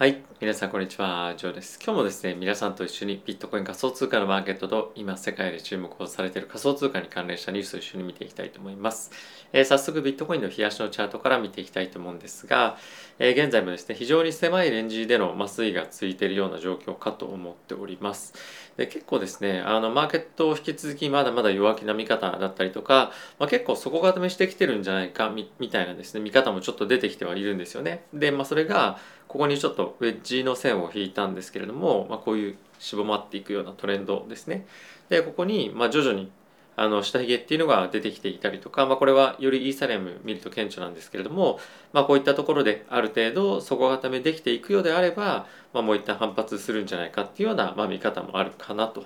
はい。皆さん、こんにちは。ジョーです。今日もですね、皆さんと一緒にビットコイン仮想通貨のマーケットと今世界で注目をされている仮想通貨に関連したニュースを一緒に見ていきたいと思います。えー早速、ビットコインの冷やしのチャートから見ていきたいと思うんですが、えー現在もですね、非常に狭いレンジでの麻酔がついているような状況かと思っております。で結構ですね、あのマーケットを引き続きまだまだ弱気な見方だったりとか、まあ、結構底固めしてきてるんじゃないかみみたいなですね、見方もちょっと出てきてはいるんですよね。で、まあ、それが、ここにちょっとウェッジの線を引いたんですけれども、まあ、こういうしぼまっていくようなトレンドですね。でここにまあ徐々にあの下髭っていうのが出てきていたりとか、まあ、これはよりイーサリアム見ると顕著なんですけれども、まあ、こういったところである程度底固めできていくようであれば、まあ、もう一旦反発するんじゃないかっていうような、まあ、見方もあるかなと。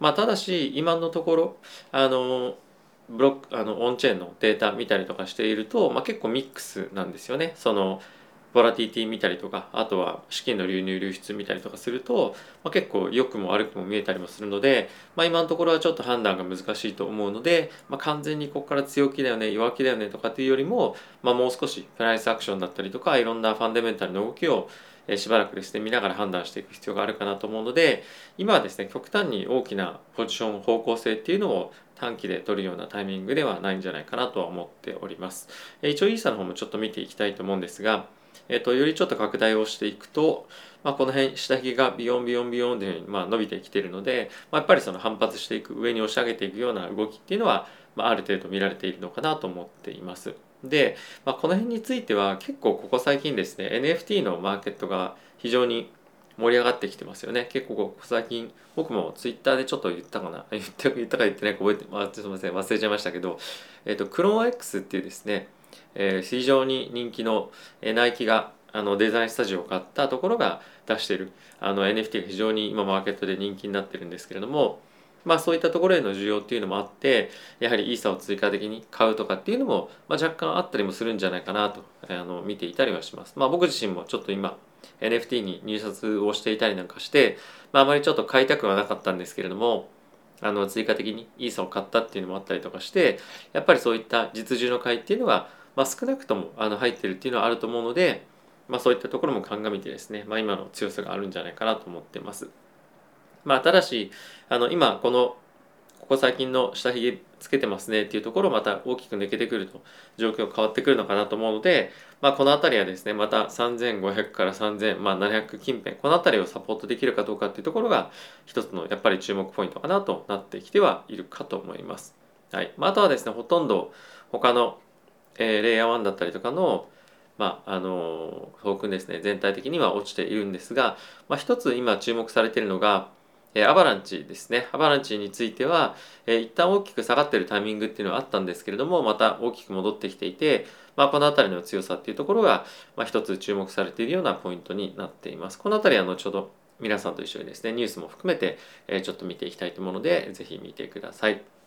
まあ、ただし今のところあのブロックあのオンチェーンのデータ見たりとかしていると、まあ、結構ミックスなんですよね。そのボラティティ見たりとかあとは資金の流入流出見たりとかすると、まあ、結構良くも悪くも見えたりもするので、まあ、今のところはちょっと判断が難しいと思うので、まあ、完全にここから強気だよね弱気だよねとかっていうよりも、まあ、もう少しプライスアクションだったりとかいろんなファンダメンタルの動きをしばらくですね見ながら判断していく必要があるかなと思うので今はですね極端に大きなポジション方向性っていうのを短期で取るようなタイミングではないんじゃないかなとは思っております。一応イーサの方もちょっと見ていきたいと思うんですが、えー、とよりちょっと拡大をしていくと、まあ、この辺下髭がビヨンビヨンビヨンというふうにまあ伸びてきているので、まあ、やっぱりその反発していく上に押し上げていくような動きっていうのは、まあ、ある程度見られているのかなと思っています。で、まあ、この辺については結構ここ最近ですね NFT のマーケットが非常に盛り上がってきてますよね結構ここ最近僕もツイッターでちょっと言ったかな 言って言ったか言ってないか覚えて、まあ、すみません忘れちゃいましたけど、えっとクローン X っていうですね、えー非常に人気の、えーナイキがあのデザインスタジオを買ったところが出してるあの NFT が非常に今マーケットで人気になってるんですけれどもまあそういったところへの需要っていうのもあってやはりイーサを追加的に買うとかっていうのも、まあ、若干あったりもするんじゃないかなとあの見ていたりはします。まあ僕自身もちょっと今 NFT に入札をしていたりなんかして、まあ、あまりちょっと買いたくはなかったんですけれどもあの追加的にイーサを買ったっていうのもあったりとかしてやっぱりそういった実需の買いっていうのが、まあ、少なくともあの入ってるっていうのはあると思うので、まあ、そういったところも鑑みてですね、まあ、今の強さがあるんじゃないかなと思ってます。まあ、ただしあの今このここ最近の下髭つけてますねっていうところまた大きく抜けてくると状況変わってくるのかなと思うので、まあ、この辺りはですねまた3500から3700、まあ、700近辺この辺りをサポートできるかどうかっていうところが一つのやっぱり注目ポイントかなとなってきてはいるかと思います。はいまあ、あとはですねほとんど他の、えーレイヤー1だったりとかのまあ、あのトークンですね全体的には落ちているんですが、まあ、一つ今注目されているのがえーアバランチですね。アバランチについては、えー一旦大きく下がっているタイミングっていうのはあったんですけれども、また大きく戻ってきていて、まあ、この辺りの強さっていうところが、まあ、一つ注目されているようなポイントになっています。この辺りは後ほど皆さんと一緒にですね、ニュースも含めて、えーちょっと見ていきたいと思うので、ぜひ見てください。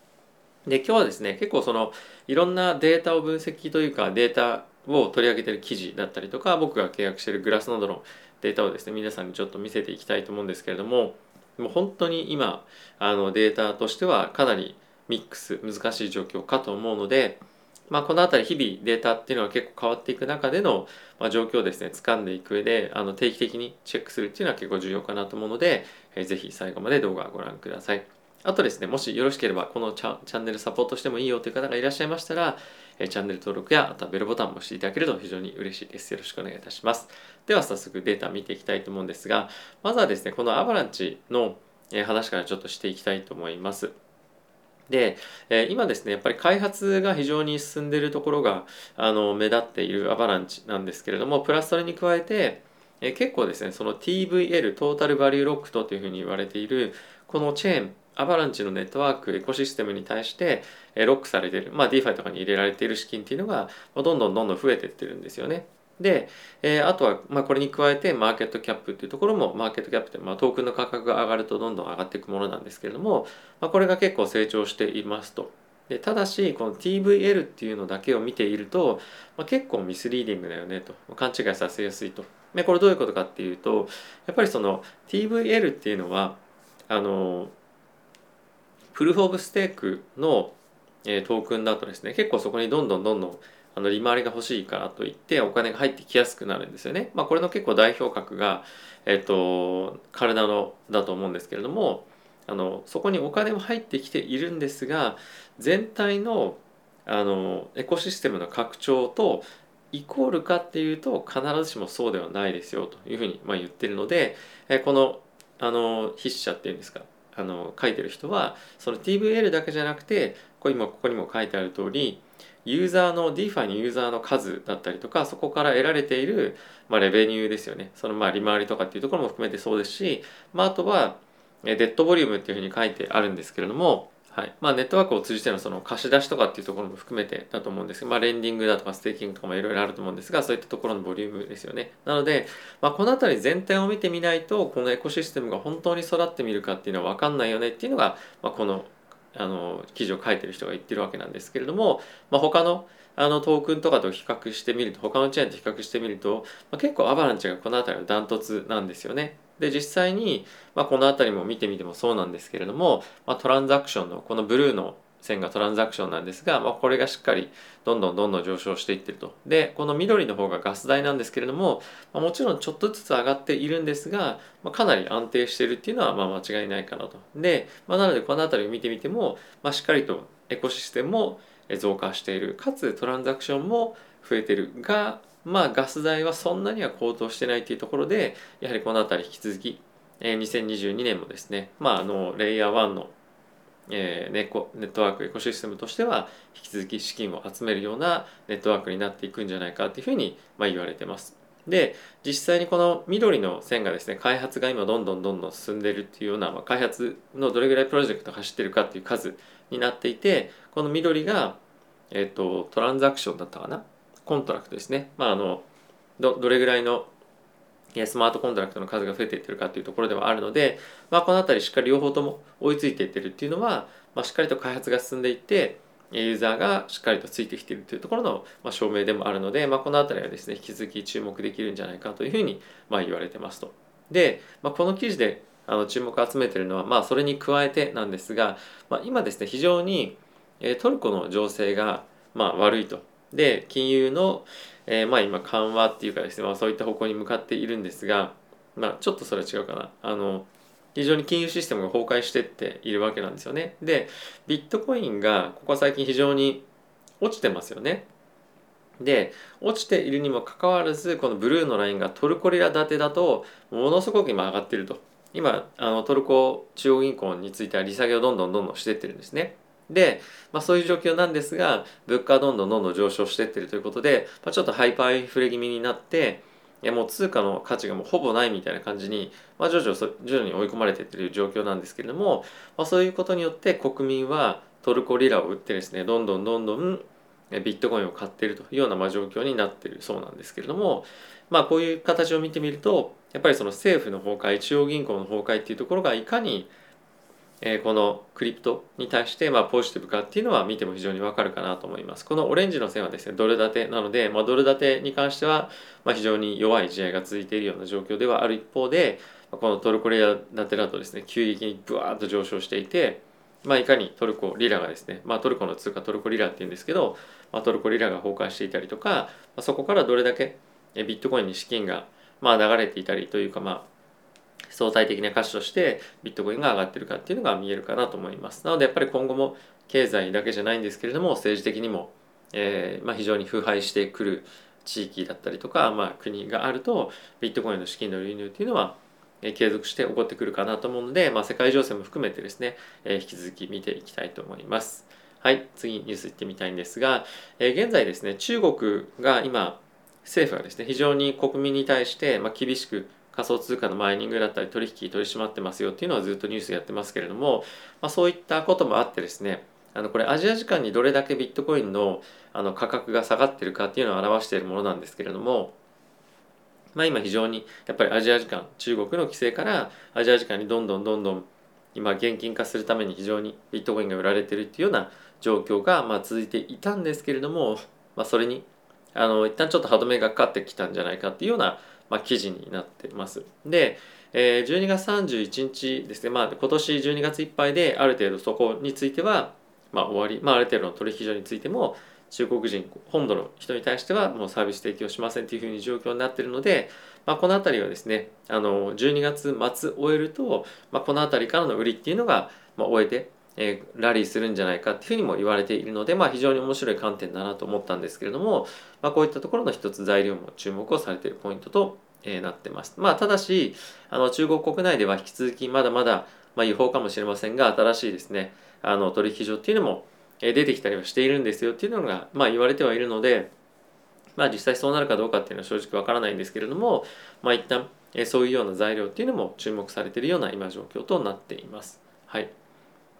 で、今日はですね、結構その、いろんなデータを分析というか、データを取り上げてる記事だったりとか、僕が契約してるグラスなどのデータをですね、皆さんにちょっと見せていきたいと思うんですけれども、もう本当に今あのデータとしてはかなりミックス難しい状況かと思うので、まあ、この辺り日々データっていうのは結構変わっていく中での、まあ、状況をですね掴んでいく上であの定期的にチェックするっていうのは結構重要かなと思うので、えーぜひ最後まで動画をご覧ください。あとですね、もしよろしければこのチャンネルサポートしてもいいよという方がいらっしゃいましたら、えチャンネル登録やあとはベルボタンも押していただけると非常に嬉しいです。よろしくお願いいたします。では早速データ見ていきたいと思うんですが、まずはですね、このアバランチの話からちょっとしていきたいと思います。で、え今ですねやっぱり開発が非常に進んでいるところがあの目立っているアバランチなんですけれどもプラスそれに加えて、え結構ですねその TVL トータルバリューロックとというふうに言われているこのチェーンアバランチのネットワークエコシステムに対してロックされている、まあ、DeFi とかに入れられている資金っていうのがどんどんどんどん増えていってるんですよね。で、えーあとは、まあ、これに加えてマーケットキャップっていうところもマーケットキャップって、まあ、トークンの価格が上がるとどんどん上がっていくものなんですけれども、まあ、これが結構成長していますと。でただしこの TVL っていうのだけを見ていると、まあ、結構ミスリーディングだよねと勘違いさせやすいと。でこれどういうことかっていうとやっぱりその TVL っていうのはあのプルーフ・オブ・ステークの、えートークンだとですね結構そこにどんどんどんどんあの利回りが欲しいからといってお金が入ってきやすくなるんですよね。まあ、これの結構代表格が、えっと、カルダノだと思うんですけれどもあのそこにお金も入ってきているんですが全体のあのエコシステムの拡張とイコールかっていうと必ずしもそうではないですよというふうにまあ言ってるのでこのあの筆者っていうんですか？あの書いてる人はその TVL だけじゃなくてこれ今ここにも書いてある通りユーザーの DeFi のユーザーの数だったりとかそこから得られている、まあ、レベニューですよね。そのまあ利回りとかっていうところも含めてそうですし、まあ、あとはデッドボリュームっていうふうに書いてあるんですけれどもはい。まあ、ネットワークを通じてのその貸し出しとかっていうところも含めてだと思うんですけど、まあ、レンディングだとかステーキングとかもいろいろあると思うんですがそういったところのボリュームですよね。なので、まあ、この辺り全体を見てみないとこのエコシステムが本当に育ってみるかっていうのは分かんないよねっていうのが、まあ、このあの記事を書いてる人が言ってるわけなんですけれども、まあ、他のあのトークンとかと比較してみると他のチェーンと比較してみると、まあ、結構アバランチがこの辺りはダントツなんですよね。で実際に、まあ、この辺りも見てみてもそうなんですけれども、まあ、トランザクションのこのブルーの線がトランザクションなんですが、まあ、これがしっかりどんどんどんどん上昇していってると。で、この緑の方がガス代なんですけれども、まあ、もちろんちょっとずつ上がっているんですが、まあ、かなり安定しているっていうのはまあ間違いないかなと。で、まあ、なのでこの辺りを見てみても、まあ、しっかりとエコシステムも増加している。かつトランザクションも増えてるが、まあガス代はそんなには高騰してないっていうところで、やはりこの辺り引き続きえ、2022年もですね、まあ、あのレイヤー1のえー、ネコネットワークエコシステムとしては引き続き資金を集めるようなネットワークになっていくんじゃないかっていうふうに、まあ、言われてます。で実際にこの緑の線がですね開発が今どんどんどんどん進んでいるっていうような、まあ、開発のどれぐらいプロジェクト走ってるかっていう数になっていてこの緑が、えーと、トランザクションだったかなコントラクトですね、まあ、あのどどれぐらいのスマートコントラクトの数が増えていってるかっていうところではあるので、まあ、この辺りしっかり両方とも追いついていってるっていうのは、まあ、しっかりと開発が進んでいってユーザーがしっかりとついてきているというところの、ま、証明でもあるので、まあ、この辺りはですね引き続き注目できるんじゃないかというふうに、まあ、言われてますと。で、まあ、この記事であの注目を集めてるのは、まあ、それに加えてなんですが、まあ、今ですね非常にトルコの情勢がまあ悪いと。で金融のえー、まあ今緩和っていうかですね、まあ、そういった方向に向かっているんですが、まあ、ちょっとそれは違うかな。あの非常に金融システムが崩壊してっているわけなんですよね。でビットコインがここ最近非常に落ちてますよね。で落ちているにもかかわらずこのブルーのラインがトルコリラ建てだとものすごく今上がってると。今あのトルコ中央銀行については利下げをどんどんどんどんしてってるんですね。で、まあ、そういう状況なんですが物価はどんどんどんどん上昇していってるということで、まあ、ちょっとハイパーインフレ気味になっていやもう通貨の価値がもうほぼないみたいな感じに、まあ、徐々徐々に追い込まれていってる状況なんですけれども、まあ、そういうことによって国民はトルコリラを売ってですねどんどんどんどんビットコインを買っているというようなまあ状況になっているそうなんですけれども、まあ、こういう形を見てみるとやっぱりその政府の崩壊中央銀行の崩壊っていうところがいかにえこのクリプトに対してまあポジティブかっていうのは見ても非常にわかるかなと思います。このオレンジの線はですねドル建てなので、まあ、ドル建てに関してはまあ非常に弱い試合が続いているような状況ではある一方でこのトルコリラ建てだとですね急激にブワーッと上昇していて、まあ、いかにトルコリラがですね、まあ、トルコの通貨トルコリラっていうんですけど、まあ、トルコリラが崩壊していたりとか、まあ、そこからどれだけビットコインに資金がまあ流れていたりというかまあ相対的な価値としてビットコインが上がってるかっていうのが見えるかなと思います。なのでやっぱり今後も経済だけじゃないんですけれども政治的にも、えーまあ、非常に腐敗してくる地域だったりとか、まあ、国があるとビットコインの資金の流入っていうのは継続して起こってくるかなと思うので、まあ、世界情勢も含めてですね、えー、引き続き見ていきたいと思います。はい、次ニュースいってみたいんですが、えー、現在ですね、中国が今、政府がですね、非常に国民に対して、ま、厳しく仮想通貨のマイニングだったり取引取り締まってますよっていうのはずっとニュースやってますけれども、まあ、そういったこともあってですねあのこれアジア時間にどれだけビットコインのあの価格が下がってるかっていうのを表しているものなんですけれども、まあ、今非常にやっぱりアジア時間中国の規制からアジア時間にどんどんどんどん今現金化するために非常にビットコインが売られてるっていうような状況がまあ続いていたんですけれども、まあ、それにあの一旦ちょっと歯止めがかかってきたんじゃないかっていうようなまあ、記事になってます。で、えー、12月31日ですね、まあ、今年12月いっぱいである程度そこについては、まあ、終わり、まあ、ある程度の取引所についても中国人本土の人に対してはもうサービス提供しませんというふうに状況になっているので、まあ、この辺りはですねあの12月末終えると、まあ、この辺りからの売りっていうのが、まあ、終えて、えー、ラリーするんじゃないかっていうふうにも言われているので、まあ、非常に面白い観点だなと思ったんですけれども、まあ、こういったところの一つ材料も注目をされているポイントと、えー、なってます。まあ、ただしあの中国国内では引き続きまだまだ、まあ、違法かもしれませんが新しいですねあの取引所っていうのも出てきたりはしているんですよっていうのが、まあ、言われてはいるので、まあ、実際そうなるかどうかっていうのは正直わからないんですけれども、まあ、一旦そういうような材料っていうのも注目されているような今状況となっています。はい、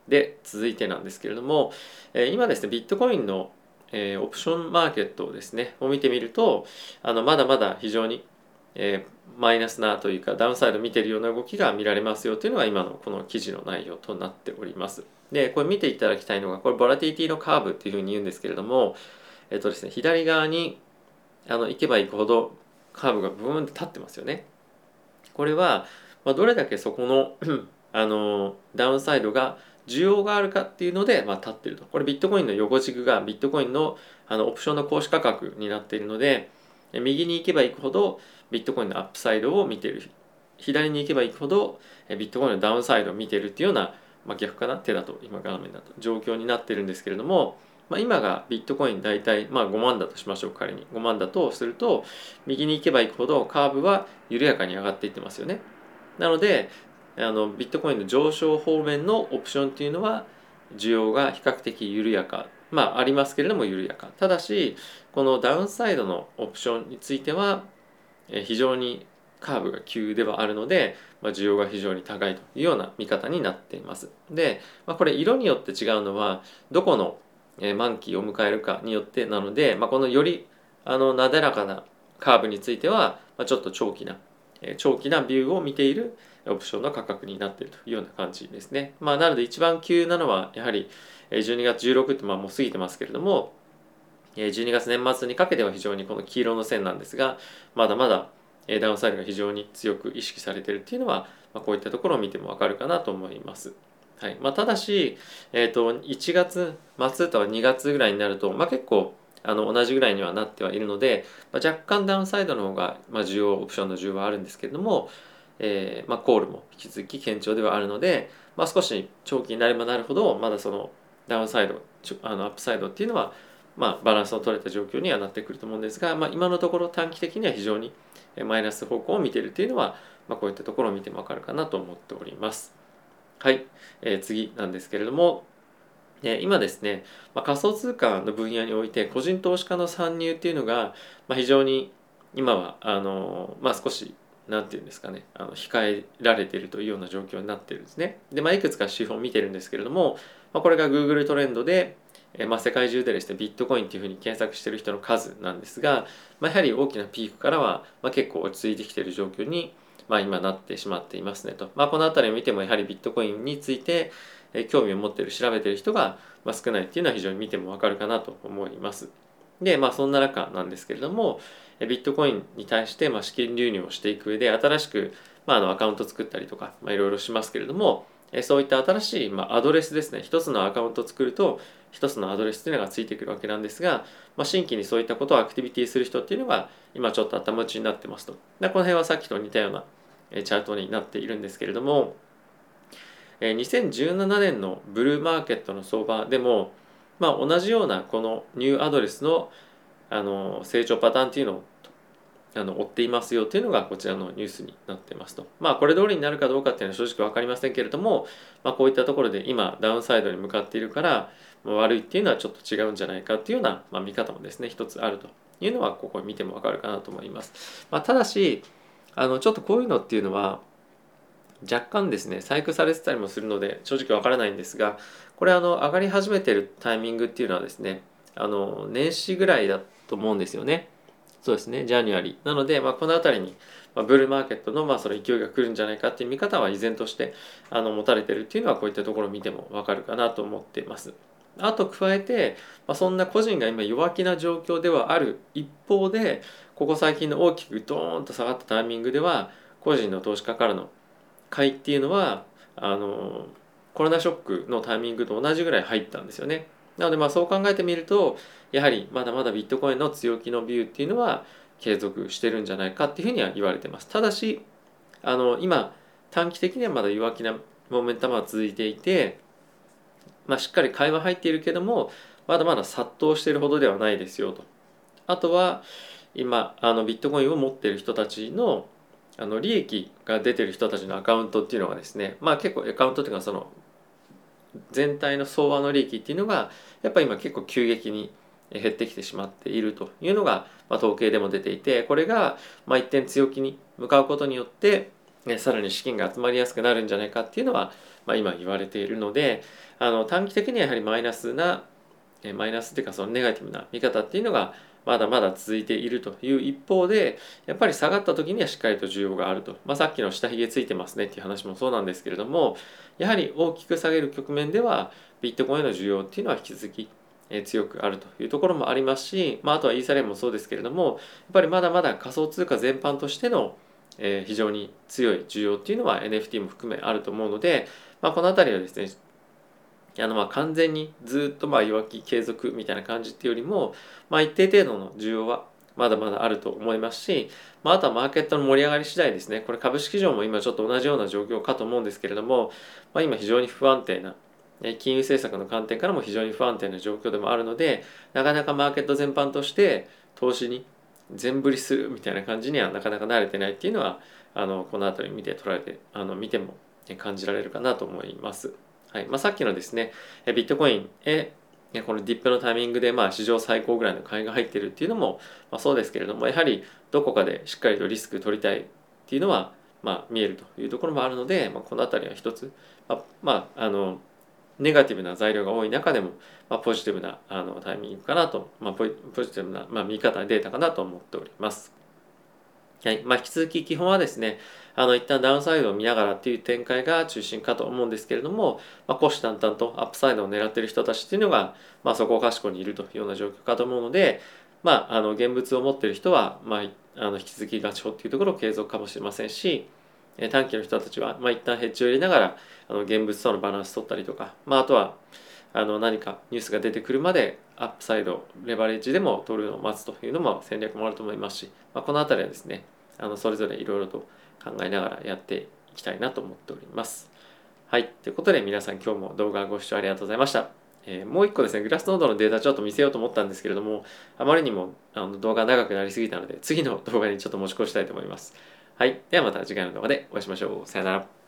で続いてなんですけれどもえ今ですねビットコインのえオプションマーケットをですねを見てみるとあのまだまだ非常にえ、マイナスなというかダウンサイド見てるような動きが見られますよというのが今のこの記事の内容となっております。で、これ見ていただきたいのが、これボラティティのカーブっていうふうに言うんですけれども、えっとですね、左側にあの行けば行くほどカーブがブーンと立ってますよね。これは、まあ、どれだけそこの あのダウンサイドが需要があるかっていうので、まあ、立ってると。これビットコインの横軸がビットコインのあのオプションの行使価格になっているので、右に行けば行くほどビットコインのアップサイドを見てる。左に行けば行くほどビットコインのダウンサイドを見てるっていうような、まあ、逆かな手だと今画面だと状況になってるんですけれども、まあ、今がビットコイン大体、まあ、5万だとしましょう仮に。5万だとすると右に行けば行くほどカーブは緩やかに上がっていってますよね。なのであのビットコインの上昇方面のオプションっていうのは需要が比較的緩やかまあありますけれども緩やかただしこのダウンサイドのオプションについては非常にカーブが急ではあるので、まあ、需要が非常に高いというような見方になっています。で、まあ、これ色によって違うのはどこの満期を迎えるかによってなので、まあ、このよりあのなだらかなカーブについては、まあ、ちょっと長期な長期なビューを見ているオプションの価格になっているというような感じですね。まあ、なので一番急なのはやはり12月16ってまあもう過ぎてますけれども12月年末にかけては非常にこの黄色の線なんですがまだまだダウンサイドが非常に強く意識されているっていうのは、まあ、こういったところを見てもわかるかなと思います。はいまあ、ただし、えーと、1月末とは2月ぐらいになると、まあ、結構あの同じぐらいにはなってはいるので、まあ、若干ダウンサイドの方が、まあ、需要オプションの需要はあるんですけれども、えーまあ、コールも引き続き堅調ではあるので、まあ、少し長期になればなるほどまだそのダウンサイドあのアップサイドっていうのは、まあ、バランスの取れた状況にはなってくると思うんですが、まあ、今のところ短期的には非常にマイナス方向を見ているというのは、まあ、こういったところを見てもわかるかなと思っております。はい、えー、次なんですけれども、えー、今ですね、まあ、仮想通貨の分野において個人投資家の参入っていうのが、まあ、非常に今はあの、まあ、少し何て言うんですかねあの控えられているというような状況になってるんですね。で、まあ、いくつか指標を見てるんですけれども、まあ、これが Google トレンドで、えまあ、世界中でですねビットコインっていうふうに検索してる人の数なんですが、まあ、やはり大きなピークからは、まあ、結構落ち着いてきている状況に、まあ、今なってしまっていますねと、まあ、この辺りを見てもやはりビットコインについて、え興味を持っている調べている人が、まあ、少ないっていうのは非常に見てもわかるかなと思います。でまあそんな中なんですけれどもビットコインに対してまあ資金流入をしていく上で新しくまああのアカウント作ったりとかいろいろしますけれどもそういった新しいまあアドレスですね。一つのアカウントを作ると一つのアドレスっていうのがついてくるわけなんですが、まあ、新規にそういったことをアクティビティする人っていうのが今ちょっと頭打ちになってますと。でこの辺はさっきと似たようなチャートになっているんですけれども2017年のブルーマーケットの相場でも、まあ、同じようなこのニューアドレスのあの成長パターンっていうのをあの追っていますよというのがこちらのニュースになっていますと。まあこれ通りになるかどうかっていうのは正直分かりませんけれども、まあ、こういったところで今ダウンサイドに向かっているから、悪いっていうのはちょっと違うんじゃないかっていうような、まあ、見方もですね一つあるというのはここ見ても分かるかなと思います。まあ、ただしあのちょっとこういうのっていうのは若干ですね細工されてたりもするので正直わからないんですがこれあの上がり始めてるタイミングっていうのはですねあの年始ぐらいだと思うんですよね。そうですね、ジャニュアリー。なので、まあ、この辺りに、まあ、ブルーマーケットの、まあ、その勢いが来るんじゃないかっていう見方は依然としてあの持たれてるっていうのはこういったところを見てもわかるかなと思っています。あと加えて、まあ、そんな個人が今弱気な状況ではある一方でここ最近の大きくドーンと下がったタイミングでは個人の投資家からの買いっていうのはあのコロナショックのタイミングと同じぐらい入ったんですよね。なのでまあそう考えてみるとやはりまだまだビットコインの強気のビューっていうのは継続してるんじゃないかっていうふうには言われてますただしあの今短期的にはまだ弱気なモメンタムは続いていて、まあ、しっかり買いは入っているけどもまだまだ殺到しているほどではないですよとあとは今あのビットコインを持っている人たちのあの利益が出てる人たちのアカウントっていうのがですねまあ結構アカウントっていうかその全体の相場の利益っていうのがやっぱ今結構急激に減ってきてしまっているというのが、まあ、統計でも出ていてこれが、まあ、一点強気に向かうことによって、ね、さらに資金が集まりやすくなるんじゃないかっていうのは、まあ、今言われているのであの短期的にはやはりマイナスなマイナスっていうかそのネガティブな見方っていうのがまだまだ続いているという一方でやっぱり下がった時にはしっかりと需要があると、まあ、さっきの下髭ついてますねっていう話もそうなんですけれどもやはり大きく下げる局面ではビットコインの需要っていうのは引き続き強くあるというところもありますし、まあ、あとはイーサリアムもそうですけれどもやっぱりまだまだ仮想通貨全般としての非常に強い需要っていうのは NFT も含めあると思うので、まあ、この辺りはですねあのまあ完全にずっとまあ弱気継続みたいな感じっていうよりも、まあ、一定程度の需要はまだまだあると思いますし、まあ、あとはマーケットの盛り上がり次第ですねこれ株式市場も今ちょっと同じような状況かと思うんですけれども、まあ、今非常に不安定な金融政策の観点からも非常に不安定な状況でもあるのでなかなかマーケット全般として投資に全振りするみたいな感じにはなかなか慣れてないっていうのはあのこの辺り見て捉えてあの見ても感じられるかなと思います。はいまあ、さっきのですねビットコインへこのディップのタイミングでまあ史上最高ぐらいの買いが入ってるっていうのもまあそうですけれどもやはりどこかでしっかりとリスク取りたいっていうのはまあ見えるというところもあるので、まあ、この辺りは一つ、まあ、まあ、あのネガティブな材料が多い中でも、まあ、ポジティブなあのタイミングかなと、まあ、ポジティブな、まあ、見方データかなと思っております。はい。まあ、引き続き基本はですねあの一旦ダウンサイドを見ながらっていう展開が中心かと思うんですけれども、まあ、虎視眈々とアップサイドを狙っている人たちっていうのが、まあ、そこをかしこにいるというような状況かと思うので、まあ、あの現物を持っている人は、まあ、あの引き続きガチホっていうところを継続かもしれませんし短期の人たちは、まあ、一旦ヘッジを入れながらあの現物とのバランス取ったりとか、まあ、あとはあの何かニュースが出てくるまでアップサイドレバレッジでも取るのを待つというのも戦略もあると思いますし、まあ、この辺りはですねあのそれぞれいろいろと考えながらやっていきたいなと思っております。はい。ということで皆さん今日も動画ご視聴ありがとうございました。えー、もう一個ですね、グラスノードのデータちょっと見せようと思ったんですけれども、あまりにもあの動画長くなりすぎたので、次の動画にちょっと持ち越したいと思います。はい。ではまた次回の動画でお会いしましょう。さよなら。